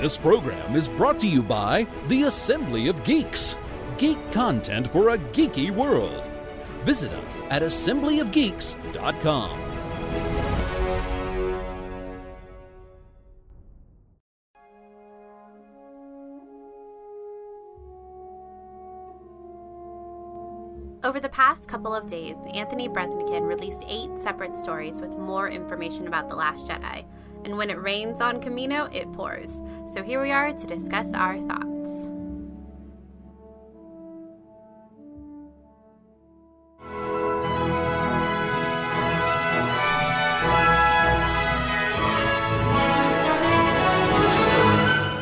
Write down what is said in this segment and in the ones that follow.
This program is brought to you by the Assembly of Geeks, geek content for a geeky world. Visit us at assemblyofgeeks.com. Over the past couple of days, Anthony Breznican released eight separate stories with more information about The Last Jedi. And when it rains on Kamino, it pours. So here we are to discuss our thoughts.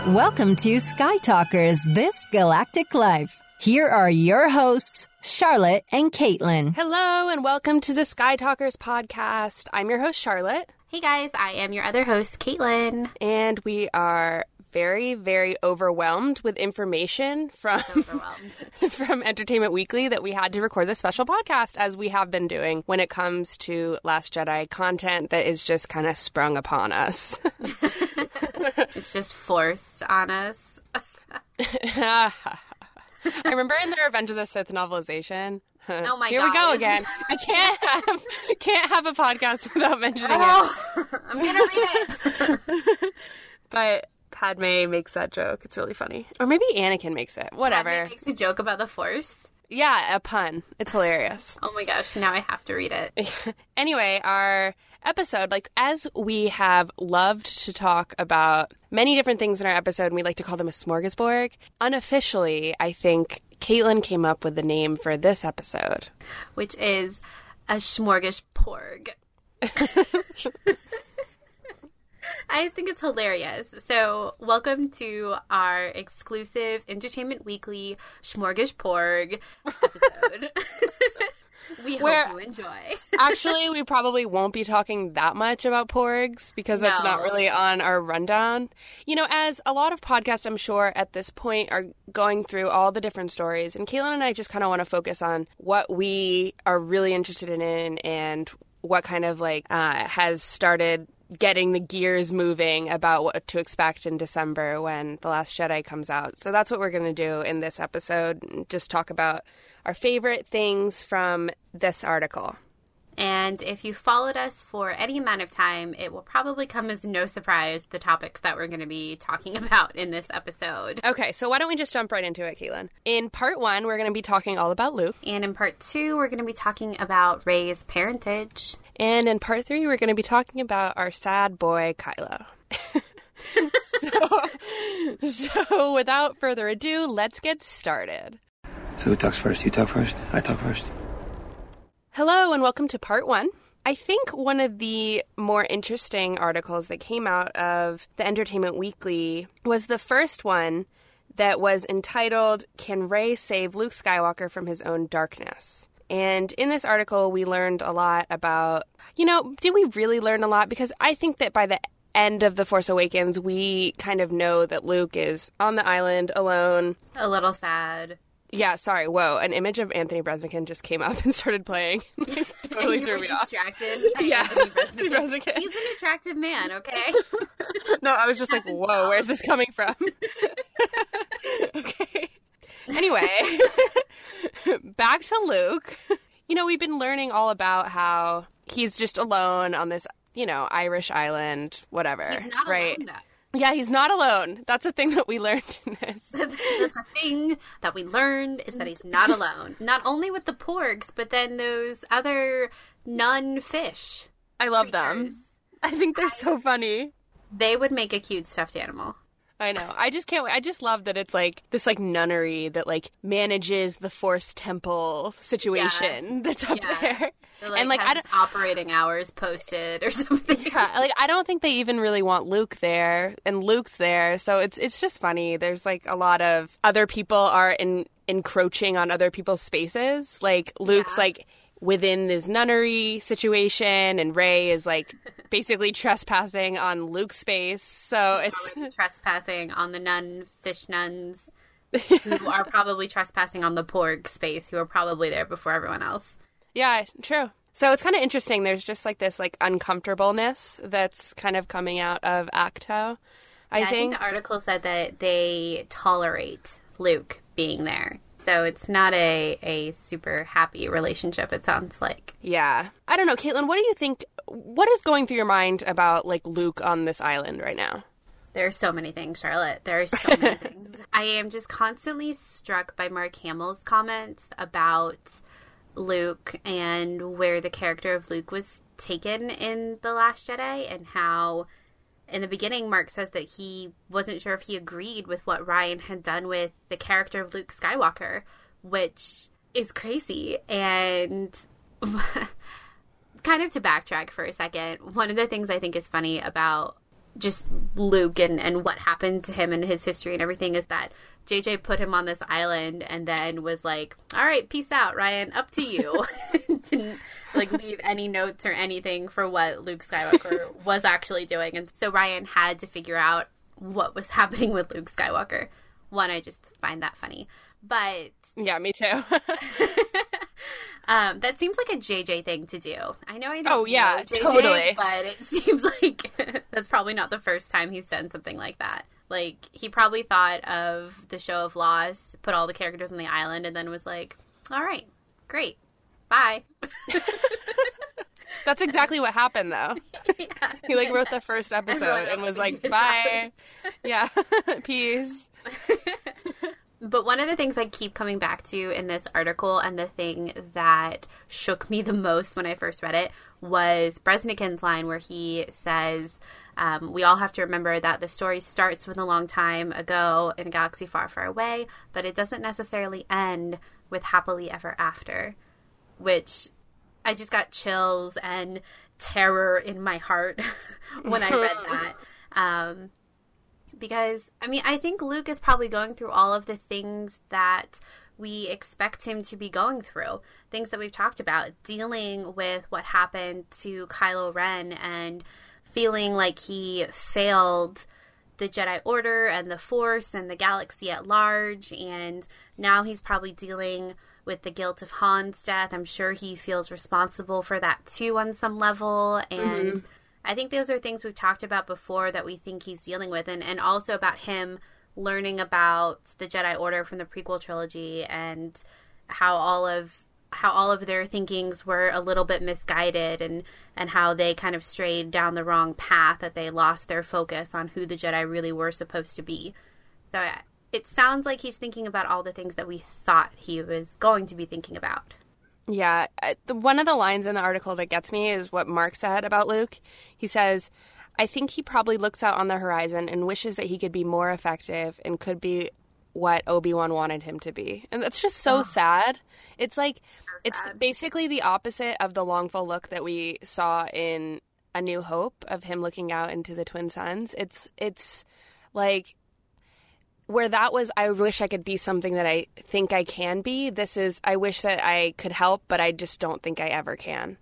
Welcome to Sky Talkers This Galactic Life. Here are your hosts, Charlotte and Caitlin. Hello, and welcome to the Sky Talkers podcast. I'm your host, Charlotte. Hey guys, I am your other host, Caitlin. And we are very, very overwhelmed with information from from Entertainment Weekly that we had to record this special podcast, as we have been doing when it comes to Last Jedi content that is just kind of sprung upon us. it's just forced on us. I remember in the Revenge of the Sith novelization. Oh my Here we go again. I can't have can't have a podcast without mentioning oh, it. I'm gonna read it. but Padme makes that joke. It's really funny. Or maybe Anakin makes it. Whatever. Padme makes a joke about the Force. Yeah, a pun. It's hilarious. oh my gosh, now I have to read it. anyway, our episode, like as we have loved to talk about many different things in our episode, and we like to call them a smorgasbord, unofficially, I think Caitlin came up with the name for this episode, which is a smorgasbord. I just think it's hilarious. So, welcome to our exclusive Entertainment Weekly Smorgasbord episode. we Where, hope you enjoy. actually, we probably won't be talking that much about porgs because that's No. not really on our rundown. You know, as a lot of podcasts, I'm sure, at this point are going through all the different stories, and Caitlin and I just kind of want to focus on what we are really interested in and what kind of like uh, has started getting the gears moving about what to expect in December when The Last Jedi comes out. So that's what we're going to do in this episode. Just talk about our favorite things from this article. And if you followed us for any amount of time, it will probably come as no surprise the topics that we're going to be talking about in this episode. Okay, so why don't we just jump right into it, Caitlin? In part one, we're going to be talking all about Luke. And in part two, we're going to be talking about Rey's parentage. And in part three, we're going to be talking about our sad boy, Kylo. so, so, without further ado, let's get started. So, who talks first? You talk first? I talk first. Hello, and welcome to part one. I think one of the more interesting articles that came out of the Entertainment Weekly was the first one that was entitled Can Rey Save Luke Skywalker from His Own Darkness? And in this article, we learned a lot about, you know, did we really learn a lot? Because I think that by the end of The Force Awakens, we kind of know that Luke is on the island alone. A little sad. Yeah, sorry. Whoa, an image of Anthony Breznican just came up and started playing. totally threw me distracted off. Yeah, Anthony Breznican. Breznican. He's an attractive man, okay? no, I was just like, whoa, where's this coming from? okay. Anyway, back to Luke. You know, we've been learning all about how he's just alone on this, you know, Irish island, whatever. He's not right? Yeah, he's not alone. That's a thing that we learned in this. That's a thing that we learned is that he's not alone. Not only with the porgs, but then those other nun fish. I love them. I think they're so funny. They would make a cute stuffed animal. I know. I just can't. I just love that it's like this like nunnery that like manages the Force Temple situation that's up Yeah. there. Like, and like I don't. operating hours posted or something. Yeah, like I don't think they even really want Luke there, and Luke's there, so it's it's just funny. There's like a lot of other people are in, encroaching on other people's spaces. Like Luke's Yeah. like within this nunnery situation, and Rey is like basically trespassing on Luke's space. So it's trespassing on the nun fish nuns who are probably trespassing on the porg space who are probably there before everyone else. Yeah, true. So it's kind of interesting. There's just like this like uncomfortableness that's kind of coming out of Ahch-To. I Yeah, think. the article said that they tolerate Luke being there. So it's not a, a super happy relationship, it sounds like. yeah. I don't know, Caitlin, what do you think? What is going through your mind about like Luke on this island right now? There are so many things, Charlotte. There are so many things. I am just constantly struck by Mark Hamill's comments about Luke and where the character of Luke was taken in The Last Jedi and how in the beginning Mark says that he wasn't sure if he agreed with what Rian had done with the character of Luke Skywalker, which is crazy. And kind of to backtrack for a second, one of the things I think is funny about just Luke and, and what happened to him and his history and everything is that JJ put him on this island and then was like, All right, peace out, Rian, up to you. Didn't like leave any notes or anything for what Luke Skywalker was actually doing. And so Rian had to figure out what was happening with Luke Skywalker. One, I just find that funny. But Yeah, me too. Um, that seems like a JJ thing to do. I know I don't Oh, yeah, know JJ, totally. but it seems like that's probably not the first time he's done something like that. Like he probably thought of the show of Lost, put all the characters on the island, and then was like, "All right, great, bye." That's exactly what happened though. He like wrote the first episode and was like, "Bye." Yeah. Peace. But one of the things I keep coming back to in this article, and the thing that shook me the most when I first read it, was Breznican's line where he says, um, We all have to remember that the story starts with a long time ago in a galaxy far, far away, but it doesn't necessarily end with happily ever after. Which I just got chills and terror in my heart when I read that. Um, because I mean, I think Luke is probably going through all of the things that we expect him to be going through. Things that we've talked about, dealing with what happened to Kylo Ren and feeling like he failed the Jedi Order and the Force and the galaxy at large. And now he's probably dealing with the guilt of Han's death. I'm sure he feels responsible for that too on some level. And mm-hmm. I think those are things we've talked about before that we think he's dealing with. And, and also about him learning about the Jedi Order from the prequel trilogy and how all of how all of their thinkings were a little bit misguided and and how they kind of strayed down the wrong path that they lost their focus on who the Jedi really were supposed to be. So it sounds like he's thinking about all the things that we thought he was going to be thinking about. Yeah, the, one of the lines in the article that gets me is what Mark said about Luke. He says, "I think he probably looks out on the horizon and wishes that he could be more effective and could be what Obi-Wan wanted him to be." And that's just so sad. It's like it's basically the opposite of the longful look that we saw in A New Hope of him looking out into the twin suns. It's it's like where that was I wish I could be something that I think I can be. This is I wish that I could help, but I just don't think I ever can.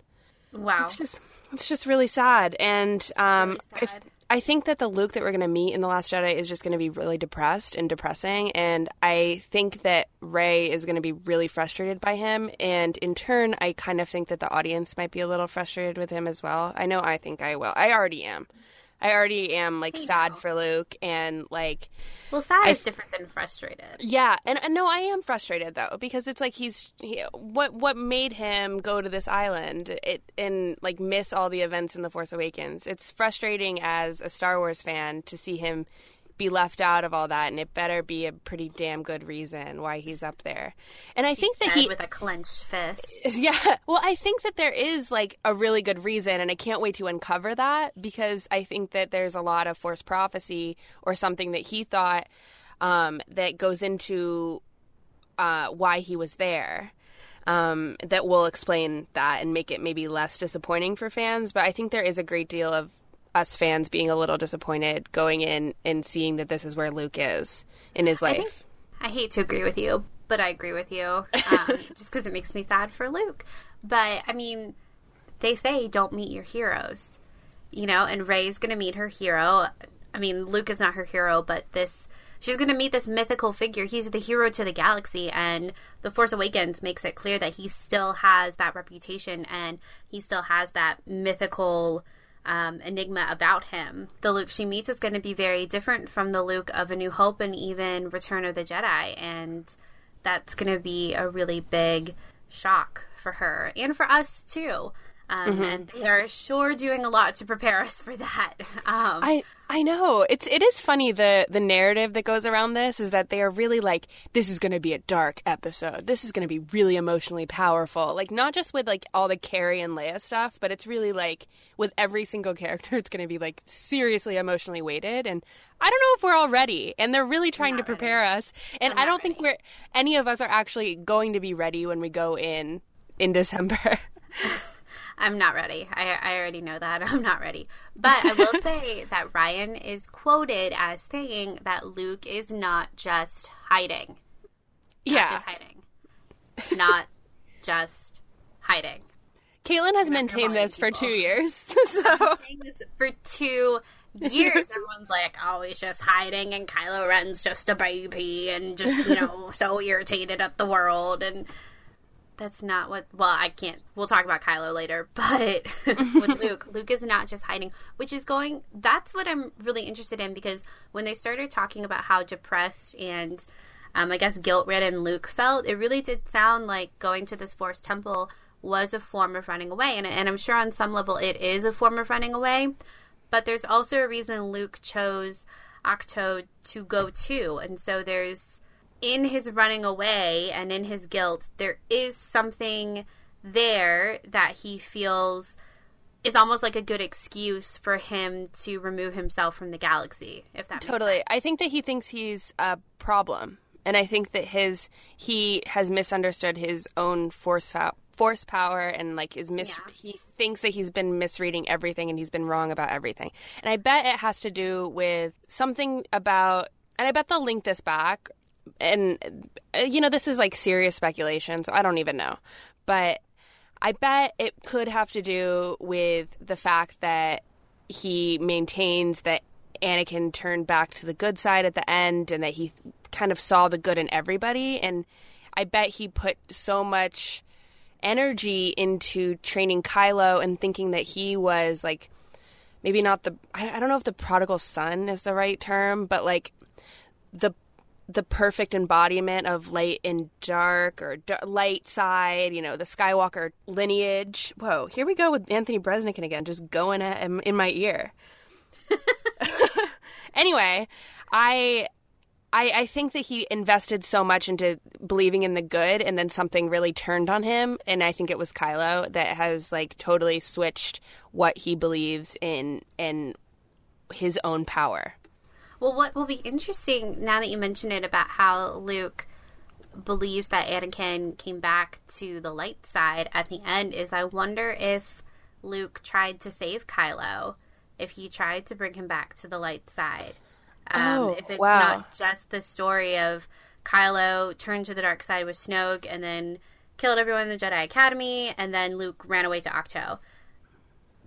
Wow. It's just it's just really sad. And um sad. I think that the Luke that we're going to meet in The Last Jedi is just going to be really depressed and depressing. And I think that Rey is going to be really frustrated by him. And in turn, I kind of think that the audience might be a little frustrated with him as well. I know I think I will. I already am. I already am like sad for Luke and like Well, sad I- is different than frustrated. yeah, and and no, I am frustrated though because it's like he's he, what what made him go to this island it and like miss all the events in the Force Awakens. It's frustrating as a Star Wars fan to see him be left out of all that, and it better be a pretty damn good reason why he's up there. And I think that he with a clenched fist. yeah. Well, I think that there is like a really good reason, and I can't wait to uncover that because I think that there's a lot of forced prophecy or something that he thought um, that goes into uh, why he was there. Um, that will explain that and make it maybe less disappointing for fans. But I think there is a great deal of us fans being a little disappointed going in and seeing that this is where Luke is in his life. think- I hate to agree with you, but I agree with you um, just because it makes me sad for Luke. But I mean, they say don't meet your heroes, you know, and Rey's going to meet her hero. I mean, Luke is not her hero, but this she's going to meet this mythical figure. He's the hero to the galaxy, and The Force Awakens makes it clear that he still has that reputation and he still has that mythical um, enigma about him. The Luke she meets is going to be very different from the Luke of A New Hope and even Return of the Jedi, and that's going to be a really big shock for her and for us too. Um, mm-hmm. And they are sure doing a lot to prepare us for that. Um, I I know it's it is funny the the narrative that goes around this is that they are really like this is going to be a dark episode. This is going to be really emotionally powerful. Like not just with like all the Carrie and Leia stuff, but it's really like with every single character, it's going to be like seriously emotionally weighted. And I don't know if we're all ready. And they're really trying to prepare ready. us. And I don't ready. think we're any of us are actually going to be ready when we go in in December. I'm not ready. I, I already know that. I'm not ready. But I will say that Rian is quoted as saying that Luke is not just hiding. Not yeah. just hiding. Not just hiding. Caitlin has maintained this for two years. so for two years, everyone's like, "Oh, he's just hiding," and Kylo Ren's just a baby, and just you know, so irritated at the world, and that's not what. Well, I can't. We'll talk about Kylo later, but with Luke, Luke is not just hiding, which is going. That's what I'm really interested in because when they started talking about how depressed and, um, I guess guilt ridden Luke felt, it really did sound like going to this Force temple was a form of running away, and and I'm sure on some level it is a form of running away, but there's also a reason Luke chose Ahch-To to go to, and so there's in his running away and in his guilt, there is something there that he feels is almost like a good excuse for him to remove himself from the galaxy. If that totally, I think that he thinks he's a problem, and I think that his he has misunderstood his own force force power and like is mis yeah. he thinks that he's been misreading everything and he's been wrong about everything. And I bet it has to do with something about and I bet they'll link this back and uh, you know this is like serious speculation so i don't even know. But i bet it could have to do with the fact that he maintains that anakin turned back to the good side at the end and that he kind of saw the good in everybody and i bet he put so much energy into training kylo and thinking that he was like maybe not the i don't know if the prodigal son is the right term but like the the perfect embodiment of light and dark or light side, you know, the Skywalker lineage. Whoa, here we go with Anthony Breznican again, just going at in my ear. anyway, I, I I think that he invested so much into believing in the good, and then something really turned on him, and I think it was Kylo that has like totally switched what he believes in in his own power. Well, what will be interesting now that you mention it about how Luke believes that Anakin came back to the light side at the end is I wonder if Luke tried to save Kylo, if he tried to bring him back to the light side. Um, oh, if it's wow. not just the story of Kylo turned to the dark side with Snoke and then killed everyone in the Jedi Academy, and then Luke ran away to Ahch-To.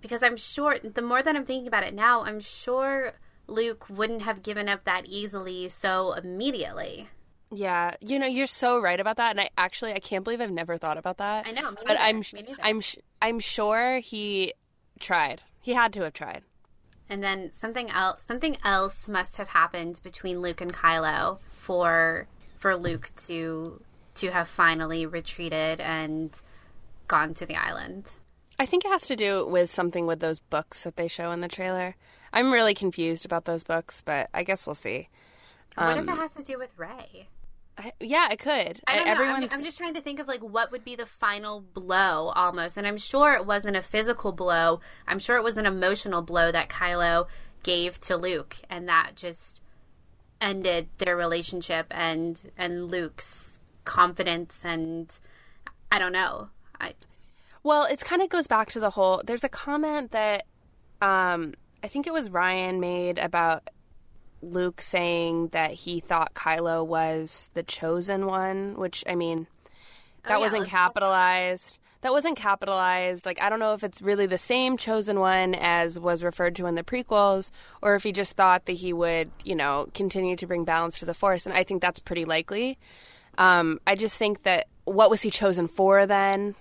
Because I'm sure, the more that I'm thinking about it now, I'm sure Luke wouldn't have given up that easily so immediately. Yeah, you know, you're so right about that, and I actually I can't believe I've never thought about that. I know, but I'm I'm I'm sure he tried. He had to have tried. And then something else something else must have happened between Luke and Kylo for for Luke to to have finally retreated and gone to the island. I think it has to do with something with those books that they show in the trailer. I'm really confused about those books, but I guess we'll see. What um, if it has to do with Rey? yeah, it could. I don't Everyone's... know. I'm, I'm, just trying to think of like what would be the final blow, almost. And I'm sure it wasn't a physical blow. I'm sure it was an emotional blow that Kylo gave to Luke, and that just ended their relationship and and Luke's confidence. And I don't know. I. Well, it kind of goes back to the whole. There's a comment that um, I think it was Rian made about Luke saying that he thought Kylo was the chosen one, which I mean, that oh, yeah, wasn't capitalized. That wasn't capitalized. Like I don't know if it's really the same chosen one as was referred to in the prequels, or if he just thought that he would, you know, continue to bring balance to the Force. And I think that's pretty likely. Um, I just think that what was he chosen for then,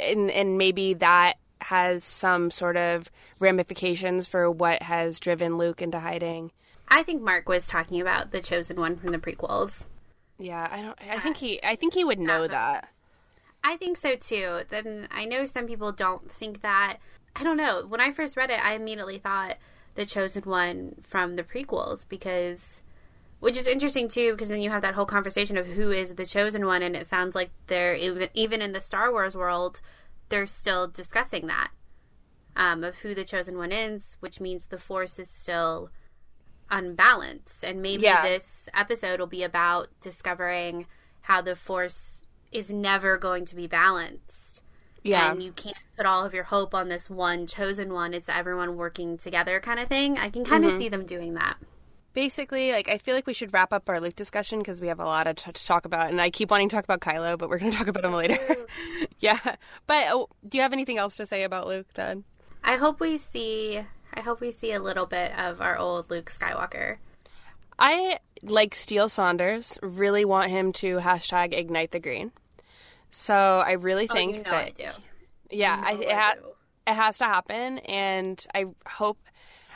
and and maybe that has some sort of ramifications for what has driven Luke into hiding. I think Mark was talking about the chosen one from the prequels. Yeah, I don't. I uh, think he. I think he would know uh-huh. that. I think so too. Then I know some people don't think that. I don't know. When I first read it, I immediately thought the chosen one from the prequels because which is interesting too because then you have that whole conversation of who is the chosen one and it sounds like they're even even in the Star Wars world they're still discussing that um, of who the chosen one is, which means the force is still unbalanced and maybe Yeah. this episode will be about discovering how the force is never going to be balanced Yeah. and you can't put all of your hope on this one chosen one. It's everyone working together kind of thing. I can kind Mm-hmm. of see them doing that. Basically, like I feel like we should wrap up our Luke discussion because we have a lot of t- to talk about, and I keep wanting to talk about Kylo, but we're going to talk about him later. yeah, but oh, do you have anything else to say about Luke then? I hope we see. I hope we see a little bit of our old Luke Skywalker. I like Steele Saunders. Really want him to hashtag ignite the green. So I really think oh, you know that I do. yeah, I, know it, I ha- it has to happen, and I hope.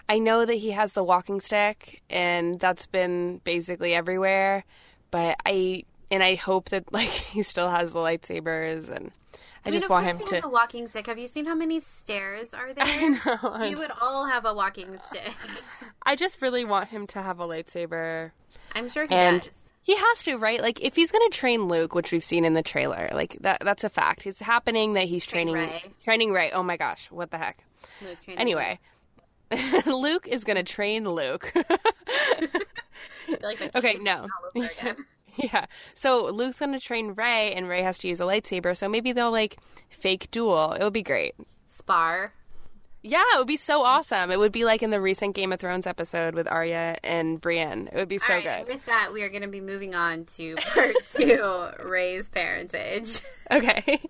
I know that he has the walking stick, and that's been basically everywhere. But I and I hope that like he still has the lightsabers, and I, mean, just want him to. a walking stick. Have you seen how many stairs are there? I know. I You would all have a walking stick. I just really want him to have a lightsaber. I'm sure he and does. he has to, right? Like if he's going to train Luke, which we've seen in the trailer, like that that's a fact. It's happening that he's Train training Rey. training Rey. Oh my gosh, what the heck? Luke training Anyway, Luke is going to train Luke. Like okay, no. all over again. yeah. So Luke's going to train Rey and Rey has to use a lightsaber, so maybe they'll like fake duel. It would be great. Spar. Yeah, it would be so awesome. It would be like in the recent Game of Thrones episode with Arya and Brienne. It would be so All right, good. With that, we are going to be moving on to part two, Rey's parentage. Okay.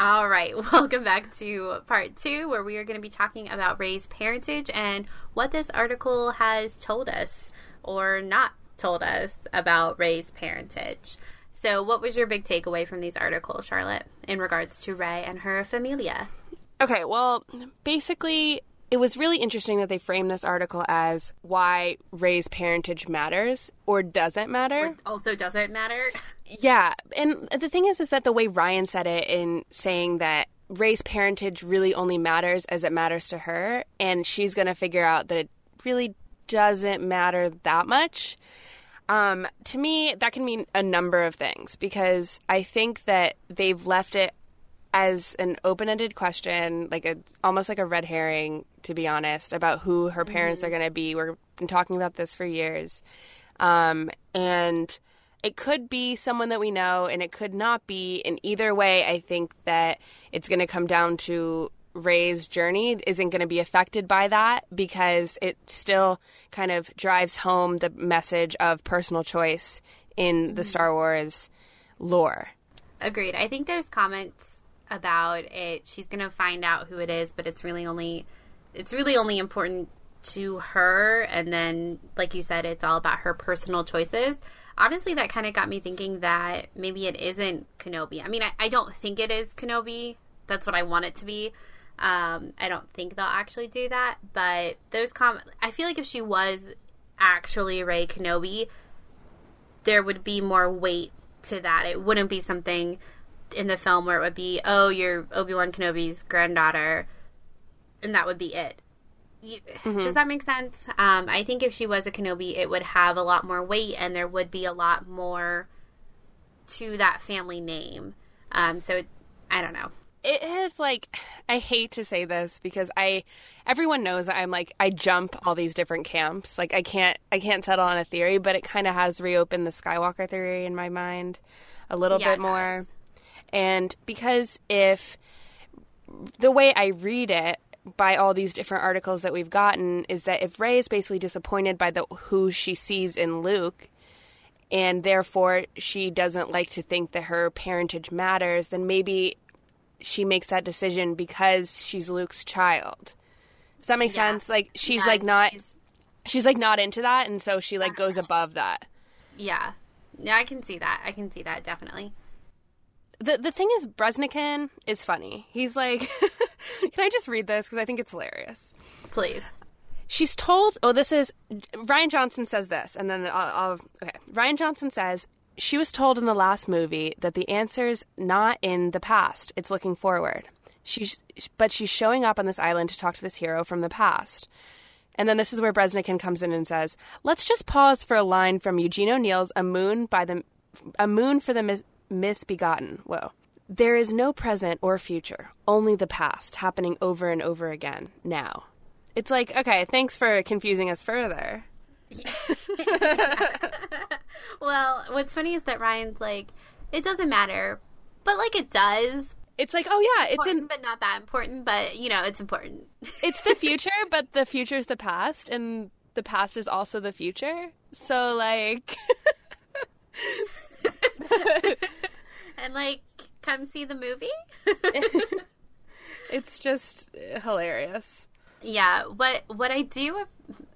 All right, welcome back to part two, where we are going to be talking about Rey's parentage and what this article has told us or not told us about Rey's parentage. So, what was your big takeaway from these articles, Charlotte, in regards to Ray and her familia? Okay, well, basically, it was really interesting that they framed this article as why Rey's parentage matters or doesn't matter. Also, doesn't matter? Yeah, and the thing is, is that the way Rian said it in saying that Rey's parentage really only matters as it matters to her, and she's going to figure out that it really doesn't matter that much. Um, to me, that can mean a number of things because I think that they've left it as an open-ended question, like a almost like a red herring, to be honest, about who her parents are going to be. We've been talking about this for years, um, and it could be someone that we know, and it could not be. In either way, I think that it's going to come down to Rey's journey isn't going to be affected by that because it still kind of drives home the message of personal choice in the Star Wars lore. Agreed. I think there's comments about it. She's going to find out who it is, but it's really only it's really only important to her and then like you said it's all about her personal choices. Honestly, that kind of got me thinking that maybe it isn't Kenobi. I mean, I, I don't think it is Kenobi. That's what I want it to be. Um, I don't think they'll actually do that, but those comments. I feel like if she was actually Rey Kenobi, there would be more weight to that. It wouldn't be something in the film where it would be, oh, you're Obi Wan Kenobi's granddaughter, and that would be it. Y- Does that make sense? Um, I think if she was a Kenobi, it would have a lot more weight, and there would be a lot more to that family name. Um, so it, I don't know. it is like I hate to say this because I everyone knows that I'm like I jump all these different camps. Like I can't I can't settle on a theory, but it kind of has reopened the Skywalker theory in my mind a little Yeah, bit more. has. And because if the way I read it by all these different articles that we've gotten is that if Rey is basically disappointed by the who she sees in Luke and therefore she doesn't like to think that her parentage matters, then maybe she makes that decision because she's Luke's child. Does that make Yeah. sense? Like she's Yeah, like not she's- she's like not into that and so she like goes above that. Yeah. Yeah, I can see that. I can see that definitely. The the thing is, Breznican is funny. He's like, can I just read this because I think it's hilarious. Please. She's told, oh, this is Rian Johnson says this, and then I'll, I'll okay. Rian Johnson says she was told in the last movie that the answer's not in the past; it's looking forward. She's, but she's showing up on this island to talk to this hero from the past. And then this is where Breznican comes in and says, "Let's just pause for a line from Eugene O'Neill's A Moon by the A Moon for the Mis- Misbegotten." Whoa. There is no present or future, only the past happening over and over again now. It's like, okay, thanks for confusing us further. Well, what's funny is that Rian's like, it doesn't matter, but like it does. It's like, oh yeah, it's in Important, but not that important. But you know, it's important. it's the future, but the future is the past, and the past is also the future. So like, and like, come see the movie. it's just hilarious. Yeah, what what I do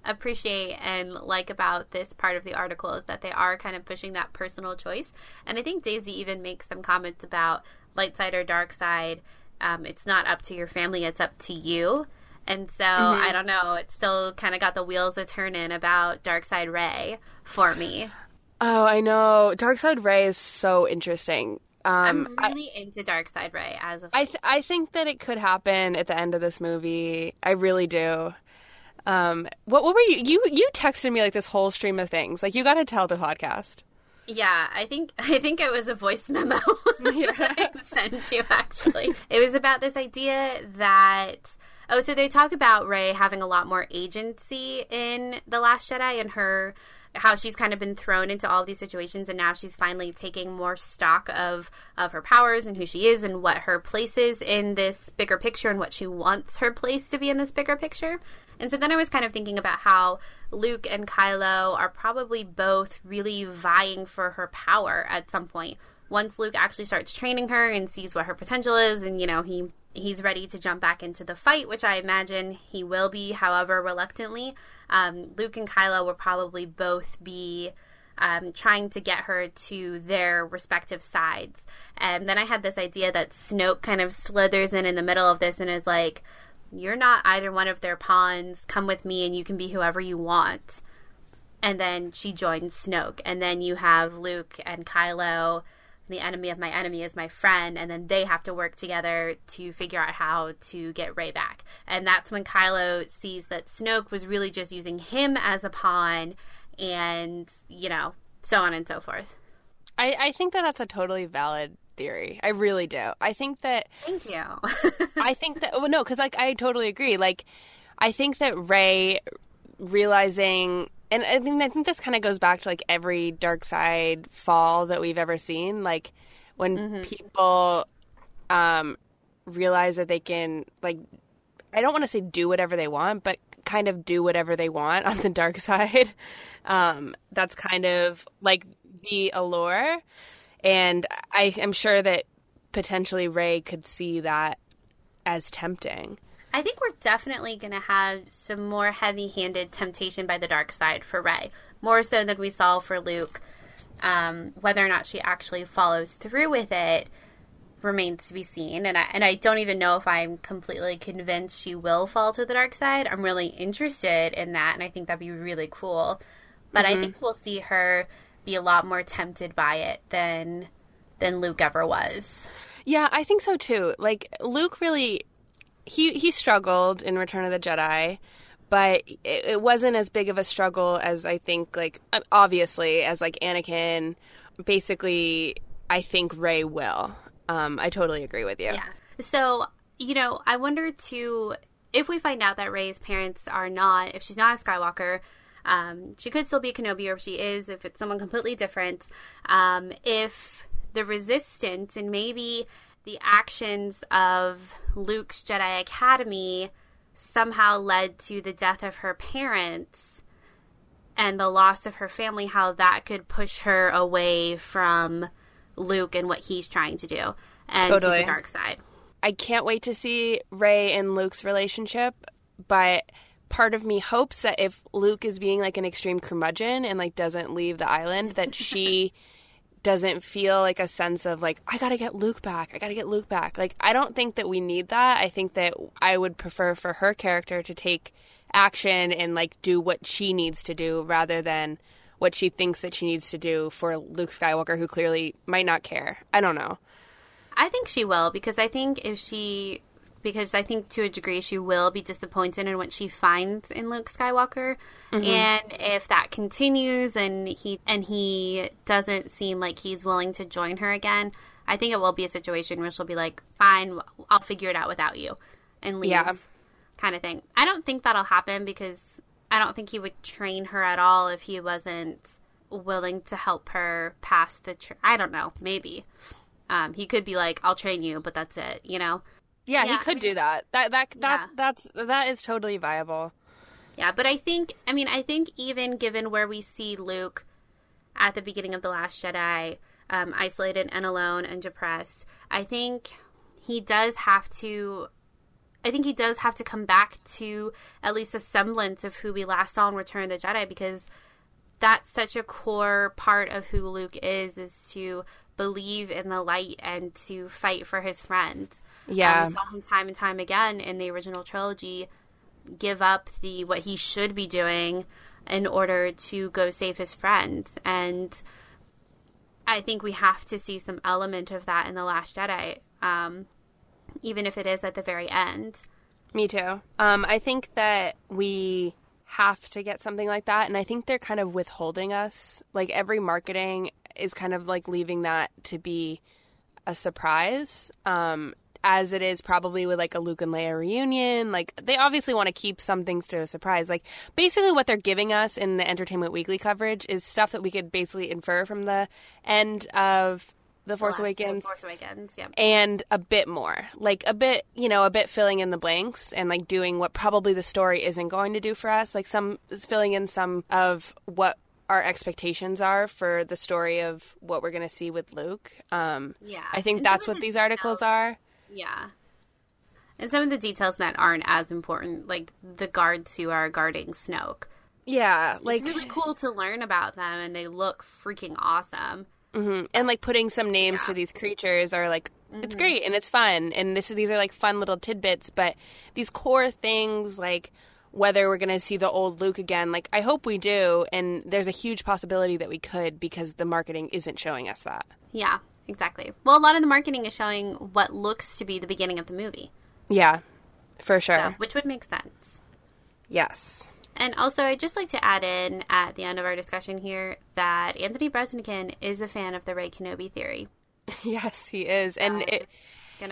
appreciate and like about this part of the article is that they are kind of pushing that personal choice, and I think Daisy even makes some comments about light side or dark side. Um, it's not up to your family; it's up to you. And so I don't know. It still kind of got the wheels a turning about Dark Side Rey for me. Oh, I know. Dark Side Rey is so interesting. Um, I'm really into Dark Side Rey as of I th- I think that it could happen at the end of this movie. I really do. Um, what what were you you you texted me like this whole stream of things. Like you got to tell the podcast. Yeah, I think I think it was a voice memo that I sent you actually. It was about this idea that oh, so they talk about Rey having a lot more agency in The Last Jedi and her how she's kind of been thrown into all these situations and now she's finally taking more stock of of her powers and who she is and what her place is in this bigger picture and what she wants her place to be in this bigger picture. And so then I was kind of thinking about how Luke and Kylo are probably both really vying for her power at some point. Once Luke actually starts training her and sees what her potential is and you know, he he's ready to jump back into the fight, which I imagine he will be, however reluctantly. Um, Luke and Kylo will probably both be um, trying to get her to their respective sides. And then I had this idea that Snoke kind of slithers in in the middle of this and is like, You're not either one of their pawns. Come with me and you can be whoever you want. And then she joins Snoke. And then you have Luke and Kylo the enemy of my enemy is my friend, and then they have to work together to figure out how to get Rey back. And that's when Kylo sees that Snoke was really just using him as a pawn, and you know, so on and so forth. I, I think that that's a totally valid theory. I really do. I think that. Thank you. I think that. Well, no, because like I totally agree. Like, I think that Rey realizing and I mean, I think this kind of goes back to like every dark side fall that we've ever seen. Like when Mm-hmm. people um, realize that they can, like, I don't want to say do whatever they want, but kind of do whatever they want on the dark side. Um, that's kind of like the allure. And I am sure that potentially Rey could see that as tempting. I think we're definitely going to have some more heavy handed temptation by the dark side for Rey, more so than we saw for Luke. Um, whether or not she actually follows through with it remains to be seen. And I, and I don't even know if I'm completely convinced she will fall to the dark side. I'm really interested in that, and I think that'd be really cool. But I think we'll see her be a lot more tempted by it than than Luke ever was. Yeah, I think so too. Like Luke really he he struggled in Return of the Jedi, but it, it wasn't as big of a struggle as I think like obviously as like Anakin basically I think Rey will. Um I totally agree with you. Yeah. So, you know, I wonder too if we find out that Rey's parents are not, if she's not a Skywalker, um, she could still be Kenobi, or if she is, if it's someone completely different. Um, if the Resistance and maybe the actions of Luke's Jedi Academy somehow led to the death of her parents and the loss of her family, how that could push her away from Luke and what he's trying to do and to the dark side. I can't wait to see Rey and Luke's relationship, but part of me hopes that if Luke is being like an extreme curmudgeon and like doesn't leave the island, that she doesn't feel like a sense of like I got to get Luke back. I got to get Luke back. Like I don't think that we need that. I think that I would prefer for her character to take action and like do what she needs to do rather than what she thinks that she needs to do for Luke Skywalker who clearly might not care. I don't know. I think she will because I think if she because I think to a degree she will be disappointed in what she finds in Luke Skywalker. Mm-hmm. And if that continues and he and he doesn't seem like he's willing to join her again, I think it will be a situation where she'll be like, "Fine, I'll figure it out without you." And leave. Yeah. Kind of thing. I don't think that'll happen because I don't think he would train her at all if he wasn't willing to help her pass the tra- I don't know, maybe. Um, he could be like, "I'll train you, but that's it," you know. Yeah, yeah he could I mean, do that. That that that yeah. that's that is totally viable. Yeah, but I think I mean I think even given where we see Luke at the beginning of the Last Jedi, um, isolated and alone and depressed, I think he does have to. I think he does have to come back to at least a semblance of who we last saw in Return of the Jedi because that's such a core part of who Luke is is to believe in the light and to fight for his friends. Yeah. Um, we saw him time and time again in the original trilogy give up the what he should be doing in order to go save his friends and I think we have to see some element of that in the Last Jedi, um, even if it is at the very end. Me too. Um, I think that we have to get something like that, and I think they're kind of withholding us. Like every marketing is kind of like leaving that to be a surprise. Um, as it is probably with like a Luke and Leia reunion. Like they obviously want to keep some things to a surprise. Like basically what they're giving us in the Entertainment Weekly coverage is stuff that we could basically infer from the end of the Force Awakens. Force Awakens, yeah. And a bit more. Like a bit, you know, a bit filling in the blanks and like doing what probably the story isn't going to do for us. Like some filling in some of what our expectations are for the story of what we're going to see with Luke. Um, yeah. I think and that's what these articles are. Yeah. And some of the details that aren't as important, like the guards who are guarding Snoke. Yeah, like it's really cool to learn about them, and they look freaking awesome. Mm-hmm. And like putting some names yeah. to these creatures are like mm-hmm. it's great and it's fun, and this these are like fun little tidbits. But these core things, like whether we're going to see the old Luke again, like I hope we do, and there's a huge possibility that we could because the marketing isn't showing us that. Yeah, exactly. Well, a lot of the marketing is showing what looks to be the beginning of the movie. Yeah, for sure. So, which would make sense. Yes. And also, I'd just like to add in at the end of our discussion here that Anthony Breznican is a fan of the Rey Kenobi theory. Yes, he is, and it,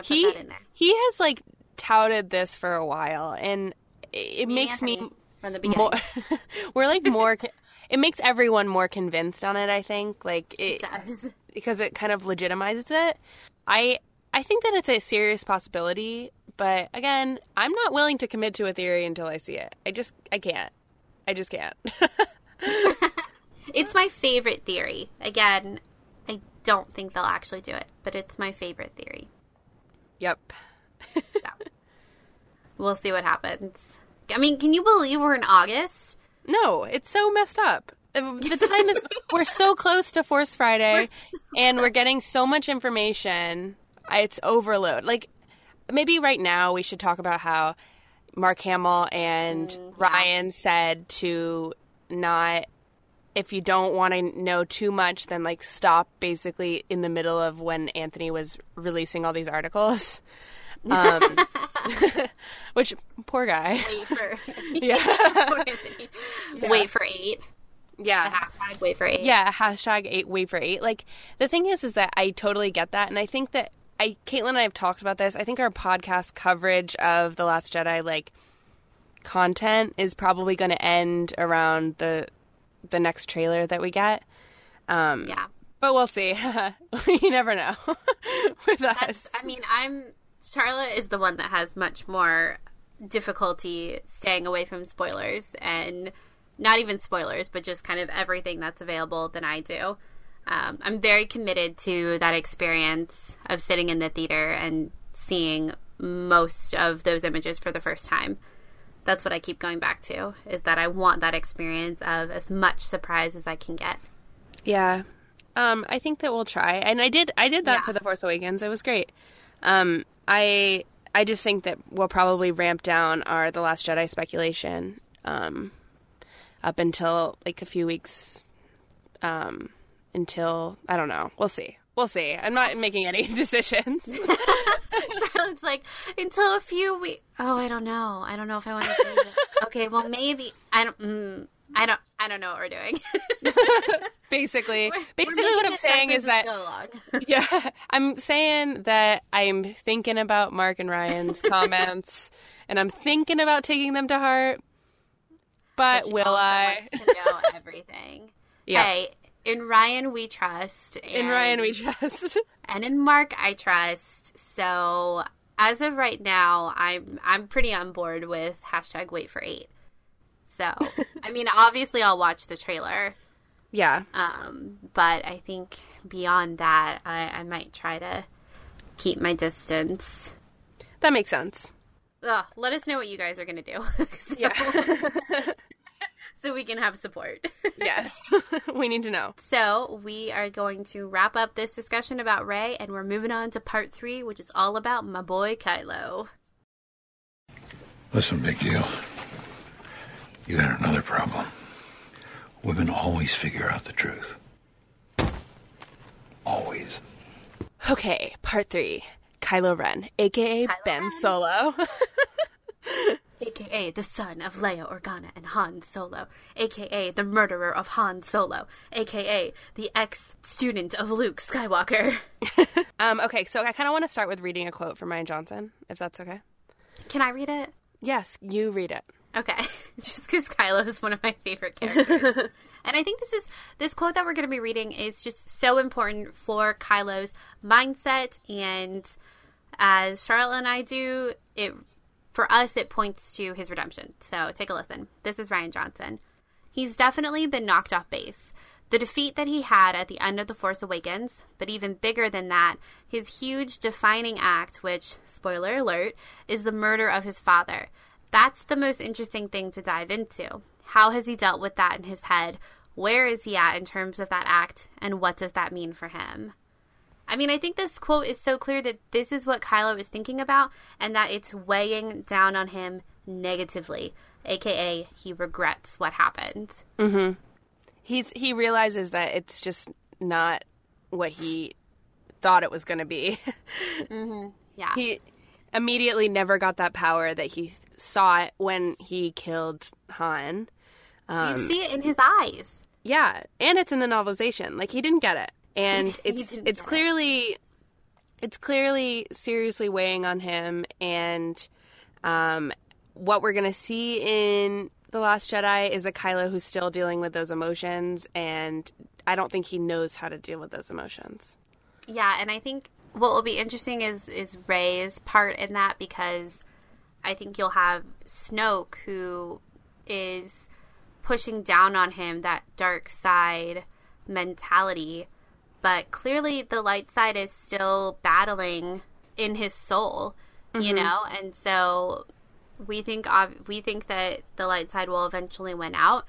he he has like touted this for a while, and it, it makes Anthony me from the beginning. More, we're like more. it makes everyone more convinced on it. I think, like it, it because it kind of legitimizes it. I I think that it's a serious possibility, but again, I'm not willing to commit to a theory until I see it. I just I can't. I just can't. it's my favorite theory. Again, I don't think they'll actually do it, but it's my favorite theory. Yep. so, we'll see what happens. I mean, can you believe we're in August? No, it's so messed up the time is we're so close to Force Friday, and we're getting so much information. It's overload. Like maybe right now we should talk about how Mark Hamill and mm, Rian said to not if you don't want to know too much, then like stop basically in the middle of when Anthony was releasing all these articles. Um, which poor guy. Wait for yeah. yeah. Wait for eight. Yeah. Hashtag wait for eight. Yeah, hashtag eight wait for eight. Like the thing is is that I totally get that and I think that I Caitlin and I have talked about this. I think our podcast coverage of The Last Jedi like content is probably gonna end around the the next trailer that we get. Um Yeah. But we'll see. you never know with That's, us. I mean, I'm Charlotte is the one that has much more difficulty staying away from spoilers and not even spoilers, but just kind of everything that's available than I do. Um, I'm very committed to that experience of sitting in the theater and seeing most of those images for the first time. That's what I keep going back to is that I want that experience of as much surprise as I can get. Yeah. Um, I think that we'll try, and I did. I did that Yeah. for the Force Awakens. It was great. Um, I I just think that we'll probably ramp down our the Last Jedi speculation um, up until like a few weeks. Um, until I don't know. We'll see. We'll see. I'm not making any decisions. Charlotte's like, until a few weeks. Oh, I don't know. I don't know if I want to do. Okay, well, maybe. I don't. Mm, I don't. I don't know what we're doing. basically, We're basically, making what I'm saying is that we go along. yeah, I'm saying that I'm thinking about Mark and Rian's comments, and I'm thinking about taking them to heart. But, But will I? know everything. Yeah. Hey, in Rian we trust. And, In Rian, we trust. and in Mark I trust. So as of right now, I'm I'm pretty on board with hashtag wait for eight. So I mean, obviously I'll watch the trailer. yeah, Um, but I think beyond that, I, I might try to keep my distance. that makes sense. Ugh, let us know what you guys are gonna do. so, Yeah. so we can have support. yes, we need to know. So we are going to wrap up this discussion about Rey, and we're moving on to part three, which is all about my boy Kylo. Listen, big deal. You got another problem. Women always figure out the truth. Always. Okay, part three. Kylo Ren, aka Kylo Ben Ren. Solo. AKA the son of Leia Organa and Han Solo, AKA the murderer of Han Solo, AKA the ex student of Luke Skywalker. um, okay, so I kind of want to start with reading a quote from Rian Johnson, if that's okay. Can I read it? Yes, you read it. Okay, just because Kylo is one of my favorite characters. and I think this is this quote that we're going to be reading is just so important for Kylo's mindset and as Charlotte and I do, it for us it points to his redemption. So take a listen. This is Rian Johnson. He's definitely been knocked off base. The defeat that he had at the end of The Force Awakens, but even bigger than that, his huge defining act, which, spoiler alert, is the murder of his father. That's the most interesting thing to dive into. How has he dealt with that in his head? Where is he at in terms of that act? And what does that mean for him? I mean, I think this quote is so clear that this is what Kylo is thinking about and that it's weighing down on him negatively, aka he regrets what happened. Mm-hmm. He's he realizes that it's just not what he thought it was going to be. Mm-hmm. Yeah. he immediately never got that power that he saw it when he killed Han. Um, you see it in his eyes. Yeah, and it's in the novelization. Like he didn't get it, and He it's didn't it's get it. clearly it's clearly seriously weighing on him. And um, what we're gonna see in the Last Jedi is a Kylo who's still dealing with those emotions, and I don't think he knows how to deal with those emotions. Yeah, and I think what will be interesting is is Rey's part in that because I think you'll have Snoke who is pushing down on him that dark side mentality, but clearly the light side is still battling in his soul, you mm-hmm. know, and so we think we think that the light side will eventually win out.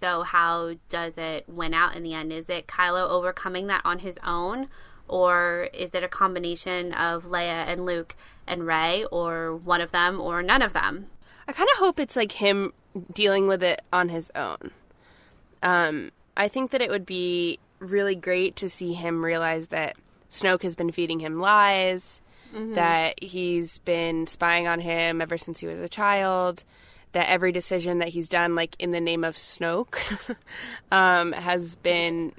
So how does it win out in the end? Is it Kylo overcoming that on his own, or is it a combination of Leia and Luke and Rey or one of them, or none of them? I kind of hope it's like him dealing with it on his own. Um, I think that it would be really great to see him realize that Snoke has been feeding him lies, that he's been spying on him ever since he was a child, that every decision that he's done, like in the name of Snoke, um, has been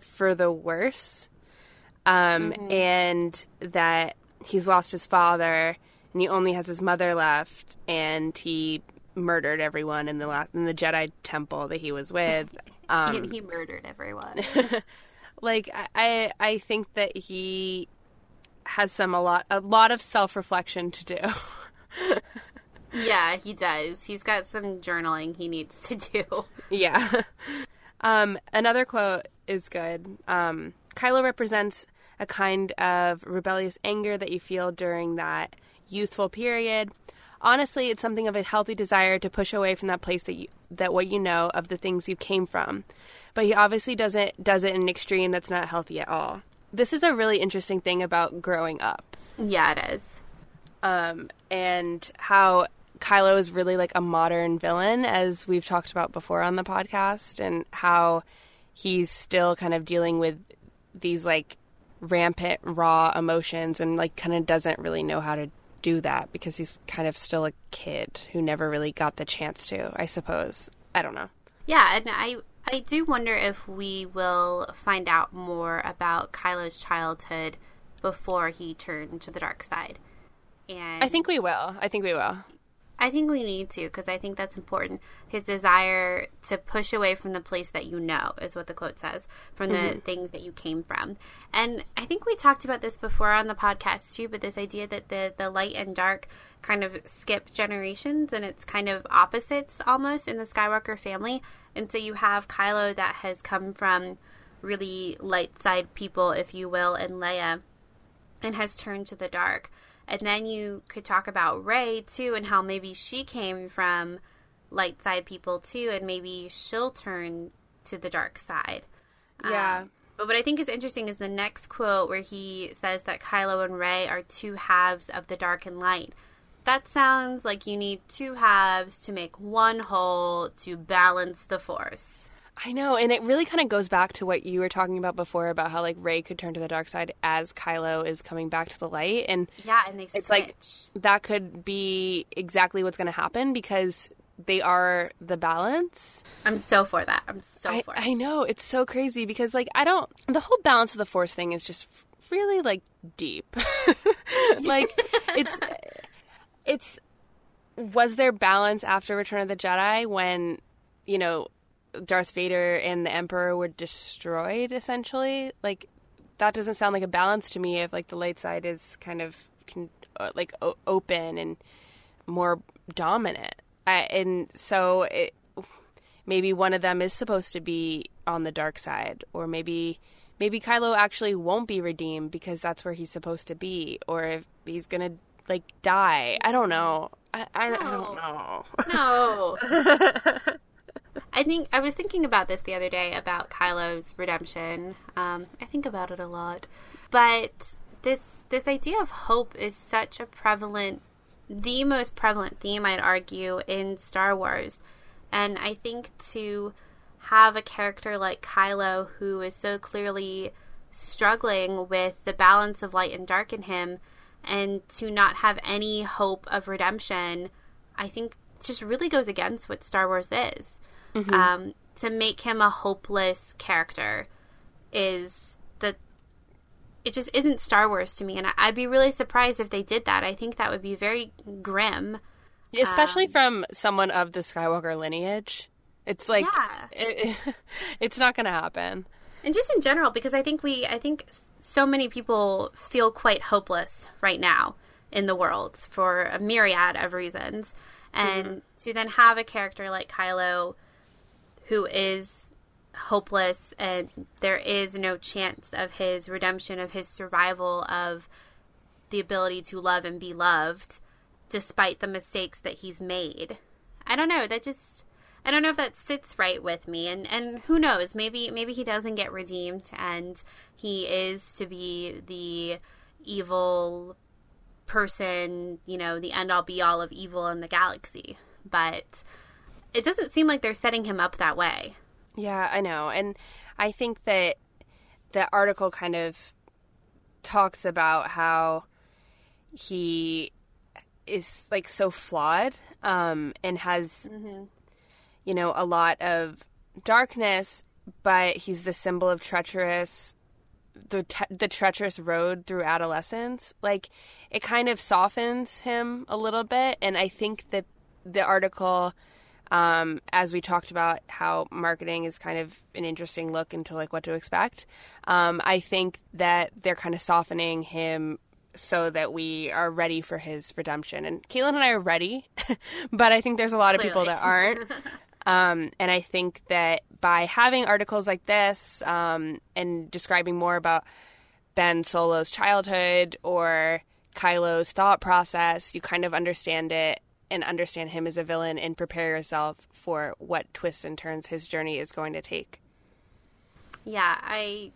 for the worse. Um, and that he's lost his father and he only has his mother left and he murdered everyone in the la- in the Jedi temple that he was with. Um, and he murdered everyone. like I- I I think that he has some a lot a lot of self-reflection to do. yeah, he does. He's got some journaling he needs to do. yeah. Um, another quote is good. Um, Kylo represents a kind of rebellious anger that you feel during that youthful period. honestly, it's something of a healthy desire to push away from that place that you, that what you know of the things you came from. But he obviously doesn't does it in an extreme that's not healthy at all. This is a really interesting thing about growing up. Yeah, it is. Um, and how Kylo is really like a modern villain, as we've talked about before on the podcast, and how he's still kind of dealing with these like rampant raw emotions and like kind of doesn't really know how to do that because he's kind of still a kid who never really got the chance to, I suppose. I don't know. Yeah, and I I do wonder if we will find out more about Kylo's childhood before he turned to the dark side. And I think we will. I think we will. I think we need to because I think that's important. His desire to push away from the place that you know is what the quote says, from the Mm-hmm. things that you came from. And I think we talked about this before on the podcast too, but this idea that the the light and dark kind of skip generations and it's kind of opposites almost in the Skywalker family. And so you have Kylo that has come from really light side people, if you will, and Leia and has turned to the dark. And then you could talk about Rey too, and how maybe she came from light side people too, and maybe she'll turn to the dark side. Yeah. Um, but what I think is interesting is the next quote where he says that Kylo and Rey are two halves of the dark and light. That sounds like you need two halves to make one whole to balance the force. I know, and it really kind of goes back to what you were talking about before about how like Rey could turn to the dark side as Kylo is coming back to the light, and Yeah, and they it's switch. like that could be exactly what's going to happen because they are the balance. I'm so for that. I'm so I, for it. I know it's so crazy because like I don't the whole balance of the force thing is just really like deep. like it's it's was there balance after Return of the Jedi when you know Darth Vader and the Emperor were destroyed essentially? Like that doesn't sound like a balance to me if like the light side is kind of can, uh, like o- open and more dominant. I, and so it maybe one of them is supposed to be on the dark side or maybe maybe Kylo actually won't be redeemed because that's where he's supposed to be or if he's going to like die. I don't know. I, I, I don't know. No. I think I was thinking about this the other day about Kylo's redemption. Um, I think about it a lot, but this this idea of hope is such a prevalent, the most prevalent theme I'd argue in Star Wars, and I think to have a character like Kylo who is so clearly struggling with the balance of light and dark in him, and to not have any hope of redemption, I think just really goes against what Star Wars is. Mm-hmm. Um, to make him a hopeless character is the it just isn't Star Wars to me, and I'd be really surprised if they did that. I think that would be very grim. Especially um, from someone of the Skywalker lineage. It's like Yeah. it, it's not going to happen. and just in general because i think we i think so many people feel quite hopeless right now in the world for a myriad of reasons and mm-hmm. to then have a character like kylo who is hopeless and there is no chance of his redemption of his survival of the ability to love and be loved despite the mistakes that he's made i don't know that just I don't know if that sits right with me, and and who knows? Maybe maybe he doesn't get redeemed, and he is to be the evil person, you know, the end all be all of evil in the galaxy. But it doesn't seem like they're setting him up that way. Yeah, I know. And I think that the article kind of talks about how he is like so flawed um, and has, you know, a lot of darkness, but he's the symbol of treacherous. The, te- the treacherous road through adolescence like it kind of softens him a little bit and i think that the article um, as we talked about how marketing is kind of an interesting look into like what to expect um, i think that they're kind of softening him so that we are ready for his redemption. And caitlin and i are ready but i think there's a lot of people that aren't. Um, and i think that by having articles like this um, and describing more about ben solo's childhood or kylo's thought process you kind of understand it and understand him as a villain and prepare yourself for what twists and turns his journey is going to take. Yeah, I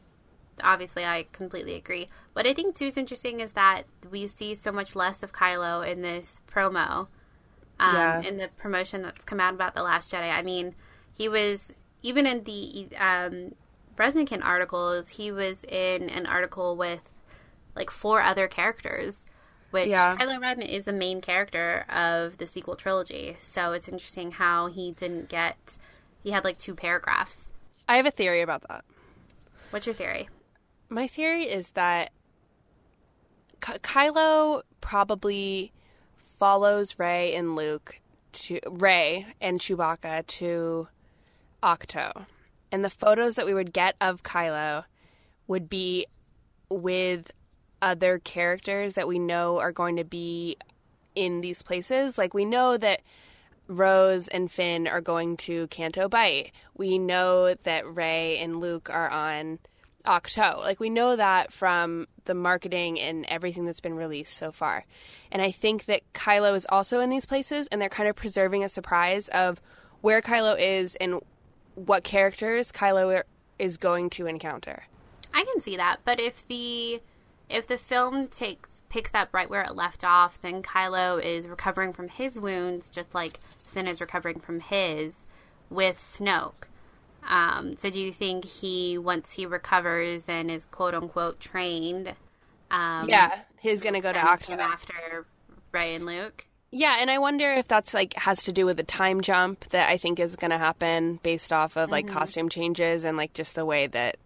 obviously I completely agree. What I think too is interesting is that we see so much less of Kylo in this promo. Um, Yeah. in the promotion that's come out about the Last Jedi. I mean, he was even in the um, Breznican articles. He was in an article with like four other characters, which Yeah. Kylo Ren is the main character of the sequel trilogy. So it's interesting how he didn't get. He had like two paragraphs. I have a theory about that. What's your theory? My theory is that Ky- Kylo probably follows Rey and Luke to Rey and Chewbacca to Ahch-To. And the photos that we would get of Kylo would be with other characters that we know are going to be in these places. Like we know that Rose and Finn are going to Canto Bight. We know that Rey and Luke are on Ahch-To. Like we know that from the marketing and everything that's been released so far. And I think that Kylo is also in these places and they're kind of preserving a surprise of where Kylo is and what characters Kylo is going to encounter. I can see that, but if the if the film takes picks up right where it left off, then Kylo is recovering from his wounds, just like Finn is recovering from his with Snoke. Um, so, do you think he, once he recovers and is quote unquote trained, um, Yeah, he's going to go to Ahch-To. after Rey and Luke? Yeah, and I wonder if that's like has to do with the time jump that I think is going to happen based off of like costume changes and like just the way that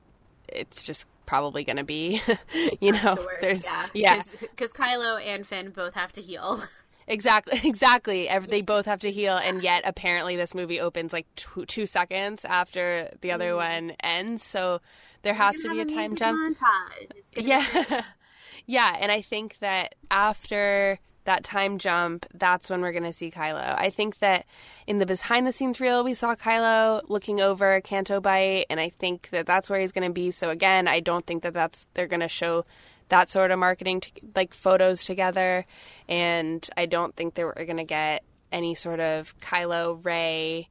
it's just probably going to be. you know, there's yeah, yeah, because Kylo and Finn both have to heal. exactly, exactly. They both have to heal, and yet apparently this movie opens like two, two seconds after the other mm-hmm. one ends. So there has to be a time jump. Montage. It's gonna be Yeah. yeah, and I think that after that time jump, that's when we're going to see Kylo. I think that in the behind the scenes reel, we saw Kylo looking over Canto Bight, and I think that that's where he's going to be. So again, I don't think that that's they're going to show that sort of marketing to, like photos together, and I don't think that we're going to get any sort of Kylo Rey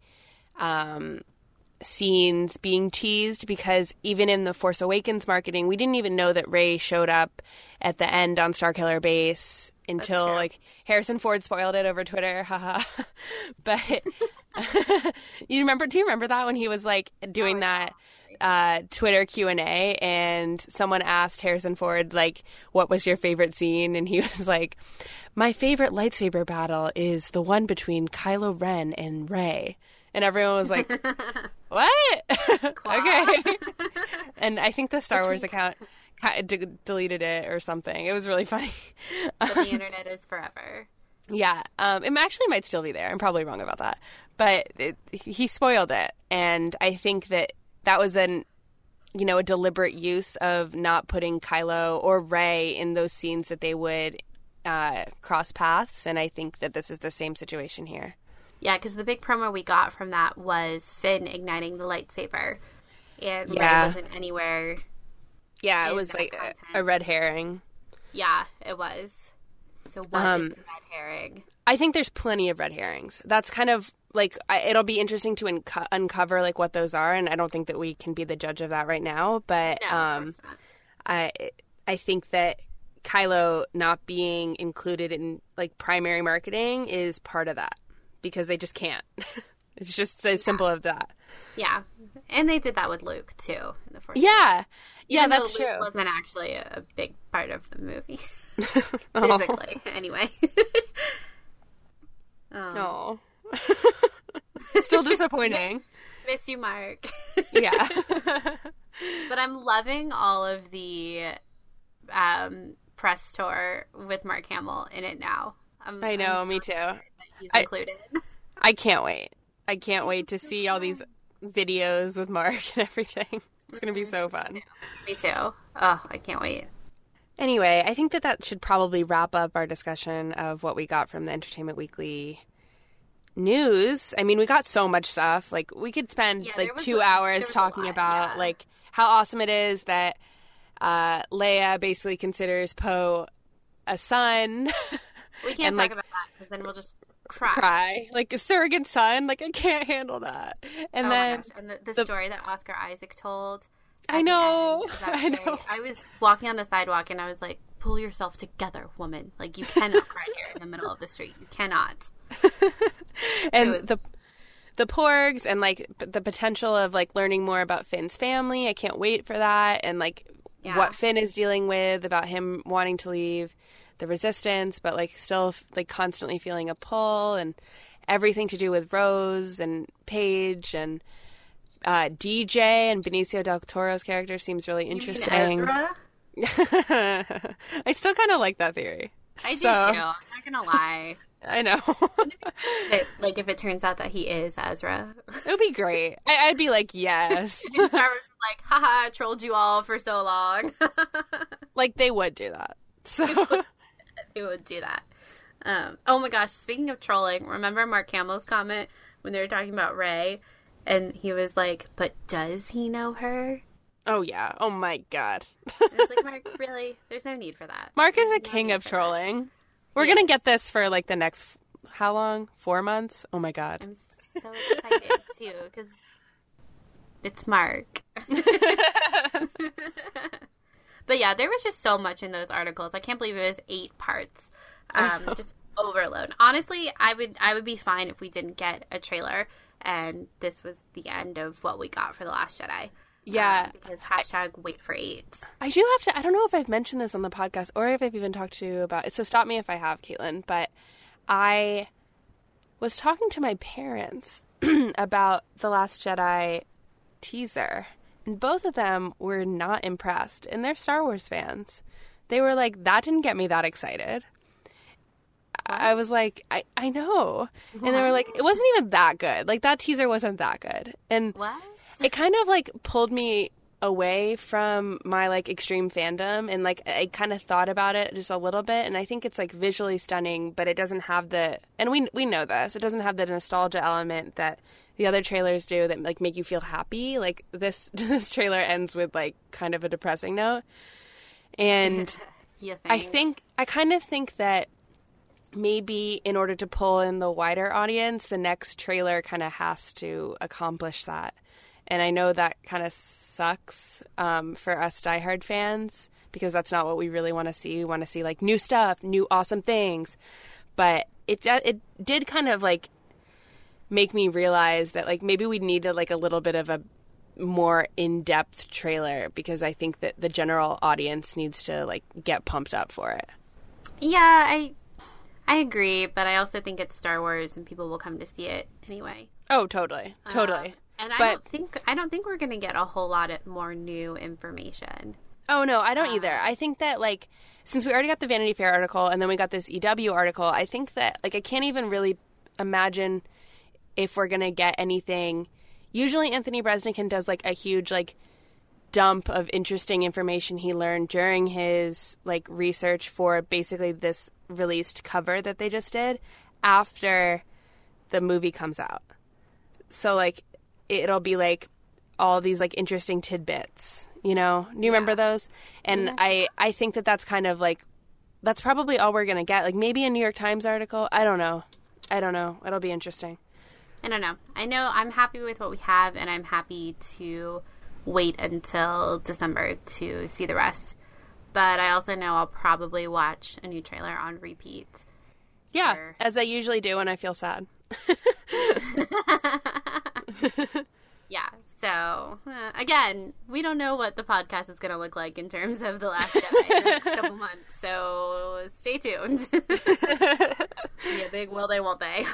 um, scenes being teased because even in the Force Awakens marketing, we didn't even know that Rey showed up at the end on Starkiller Base until like Harrison Ford spoiled it over Twitter, haha. but you remember? Do you remember that when he was like doing that? Uh, Twitter Q and A, and someone asked Harrison Ford like, "What was your favorite scene?" And he was like, "My favorite lightsaber battle is the one between Kylo Ren and Rey." And everyone was like, "What?" okay. and I think the Star Wars account d- deleted it or something. It was really funny. But the internet is forever. Yeah, um, it actually might still be there. I'm probably wrong about that, but it, he spoiled it, and I think that that was an, you know, a deliberate use of not putting Kylo or Rey in those scenes that they would uh, cross paths, and I think that this is the same situation here. Yeah, because the big promo we got from that was Finn igniting the lightsaber, and Yeah. Rey wasn't anywhere. Yeah, it was like a, content? a red herring. Yeah, it was. So what is Um, the red herring? I think there's plenty of red herrings. That's kind of like I, it'll be interesting to unco- uncover like what those are, and I don't think that we can be the judge of that right now. But No, um. I I think that Kylo not being included in like primary marketing is part of that because they just can't. it's just as simple as that. Yeah, and they did that with Luke too in the first. Yeah, yeah, that's true. Wasn't actually a big part of the movie Oh. physically. Anyway. Oh, still disappointing. Miss you, Mark. yeah, But I'm loving all of the um, press tour with Mark Hamill in it now. I'm, I I'm know. so Me too. He's I- included. I can't wait. I can't wait to see all these videos with Mark and everything. It's gonna be so fun. Me too. Oh, I can't wait. Anyway, I think that that should probably wrap up our discussion of what we got from the Entertainment Weekly news. I mean, we got so much stuff. Like we could spend Yeah, like two a- hours there was a talking lot, about yeah. like how awesome it is that uh, Leia basically considers Poe a son. We can't And, talk like- about that because then we'll just cry. cry. Like a surrogate son, like I can't handle that. And oh then! And the, the, the- story that Oscar Isaac told. I know. end of that I day, know. I was walking on the sidewalk and I was like, "Pull yourself together, woman! Like you cannot cry here in the middle of the street. You cannot." and was- the the porgs and like the potential of like learning more about Finn's family. I can't wait for that and like Yeah. what Finn is dealing with about him wanting to leave the resistance but like still like constantly feeling a pull and everything to do with Rose and Paige and uh, DJ and Benicio del Toro's character seems really interesting. I still kind of like that theory. I do So- too. I'm not gonna lie. I know. It, like if it turns out that he is Ezra, it would be great. I- I'd be like, yes. Star Wars is like, haha, trolled you all for so long. like they would do that. So it would do that. Um, oh my gosh! Speaking of trolling, remember Mark Hamill's comment when they were talking about Rey, and he was like, "But does he know her?" Oh yeah. Oh my god. It's like, Mark, really? There's no need for that. Mark is a no king of for that. trolling. We're Yeah. gonna get this for like the next how long? Four months? Oh my god. I'm so excited too because it's Mark. but yeah, there was just so much in those articles. I can't believe it was eight parts. Um, just overload. Honestly, I would I would be fine if we didn't get a trailer and this was the end of what we got for the Last Jedi. Yeah. Um, because hashtag wait for eight. I do have to I don't know if I've mentioned this on the podcast or if I've even talked to you about it. So stop me if I have, Caitlin, but I was talking to my parents about The Last Jedi teaser. And both of them were not impressed. And they're Star Wars fans. They were like, that didn't get me that excited. I was like, I, I know. And they were like, it wasn't even that good. Like, that teaser wasn't that good. And What? it kind of like pulled me away from my like extreme fandom and like I kind of thought about it just a little bit and I think it's like visually stunning but it doesn't have the and we we know this it doesn't have the nostalgia element that the other trailers do that like make you feel happy like this this trailer ends with like kind of a depressing note and think? I think I kind of think that maybe in order to pull in the wider audience, the next trailer kind of has to accomplish that. And I know that kind of sucks um, for us diehard fans because that's not what we really want to see. We want to see like new stuff, new awesome things. But it it did kind of like make me realize that like maybe we needed like a little bit of a more in-depth trailer because I think that the general audience needs to like get pumped up for it. Yeah, I I agree, but I also think it's Star Wars and people will come to see it anyway. Oh, totally. Totally. Um, and I But- don't think I don't think we're going to get a whole lot of more new information. Oh no, I don't either. I think that like since we already got the Vanity Fair article and then we got this EW article, I think that like I can't even really imagine if we're gonna get anything. Usually Anthony Breznican does like a huge like dump of interesting information he learned during his like research for basically this released cover that they just did after the movie comes out. So like it'll be like all these like interesting tidbits, you know? Do you remember those? And I I think that that's kind of like that's probably all we're going to get. Like maybe a New York Times article. I don't know. I don't know. It'll be interesting. I don't know. I know I'm happy with what we have, and I'm happy to wait until December to see the rest. But I also know I'll probably watch a new trailer on repeat. Yeah, as I usually do when I feel sad. Yeah. So uh, again, we don't know what the podcast is going to look like in terms of the Last Jedi in the next couple months. So stay tuned. yeah, big will they, won't they?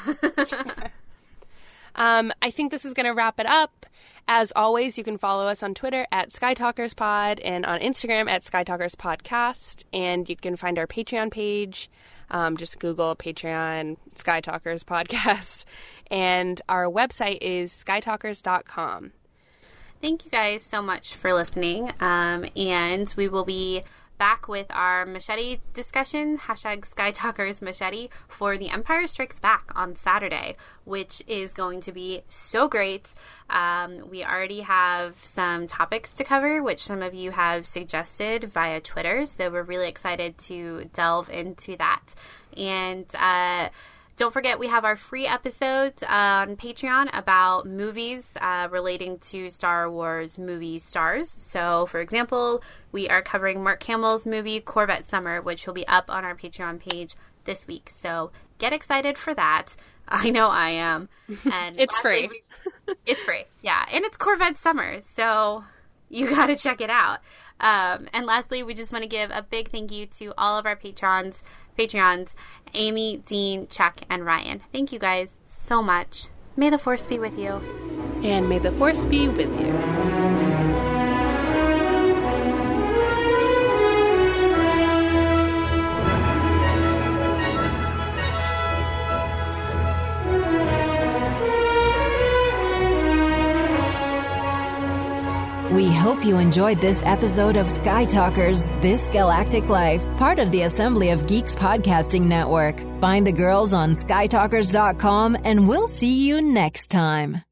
Um, I think this is going to wrap it up. As always, you can follow us on Twitter at SkyTalkersPod and on Instagram at SkyTalkersPodcast. And you can find our Patreon page. Um, just Google Patreon Sky Talkers Podcast. And our website is skytalkers.com. Thank you guys so much for listening. Um, and we will be back with our machete discussion, hashtag Sky Talkers Machete, for The Empire Strikes Back on Saturday, which is going to be so great. Um, we already have some topics to cover, which some of you have suggested via Twitter. So we're really excited to delve into that. And, uh, Don't forget, we have our free episodes on Patreon about movies uh, relating to Star Wars movie stars. So, for example, we are covering Mark Hamill's movie Corvette Summer, which will be up on our Patreon page this week. So, get excited for that. I know I am. And it's free. it's free, yeah, and it's Corvette Summer, so you got to check it out. Um, and lastly, we just want to give a big thank you to all of our patrons, Patreons, Amy, Dean, Chuck, and Ryan. Thank you guys so much. May the force be with you. And may the force be with you. We hope you enjoyed this episode of Sky Talkers This Galactic Life, part of the Assembly of Geeks podcasting network. Find the girls on skytalkers.com and we'll see you next time.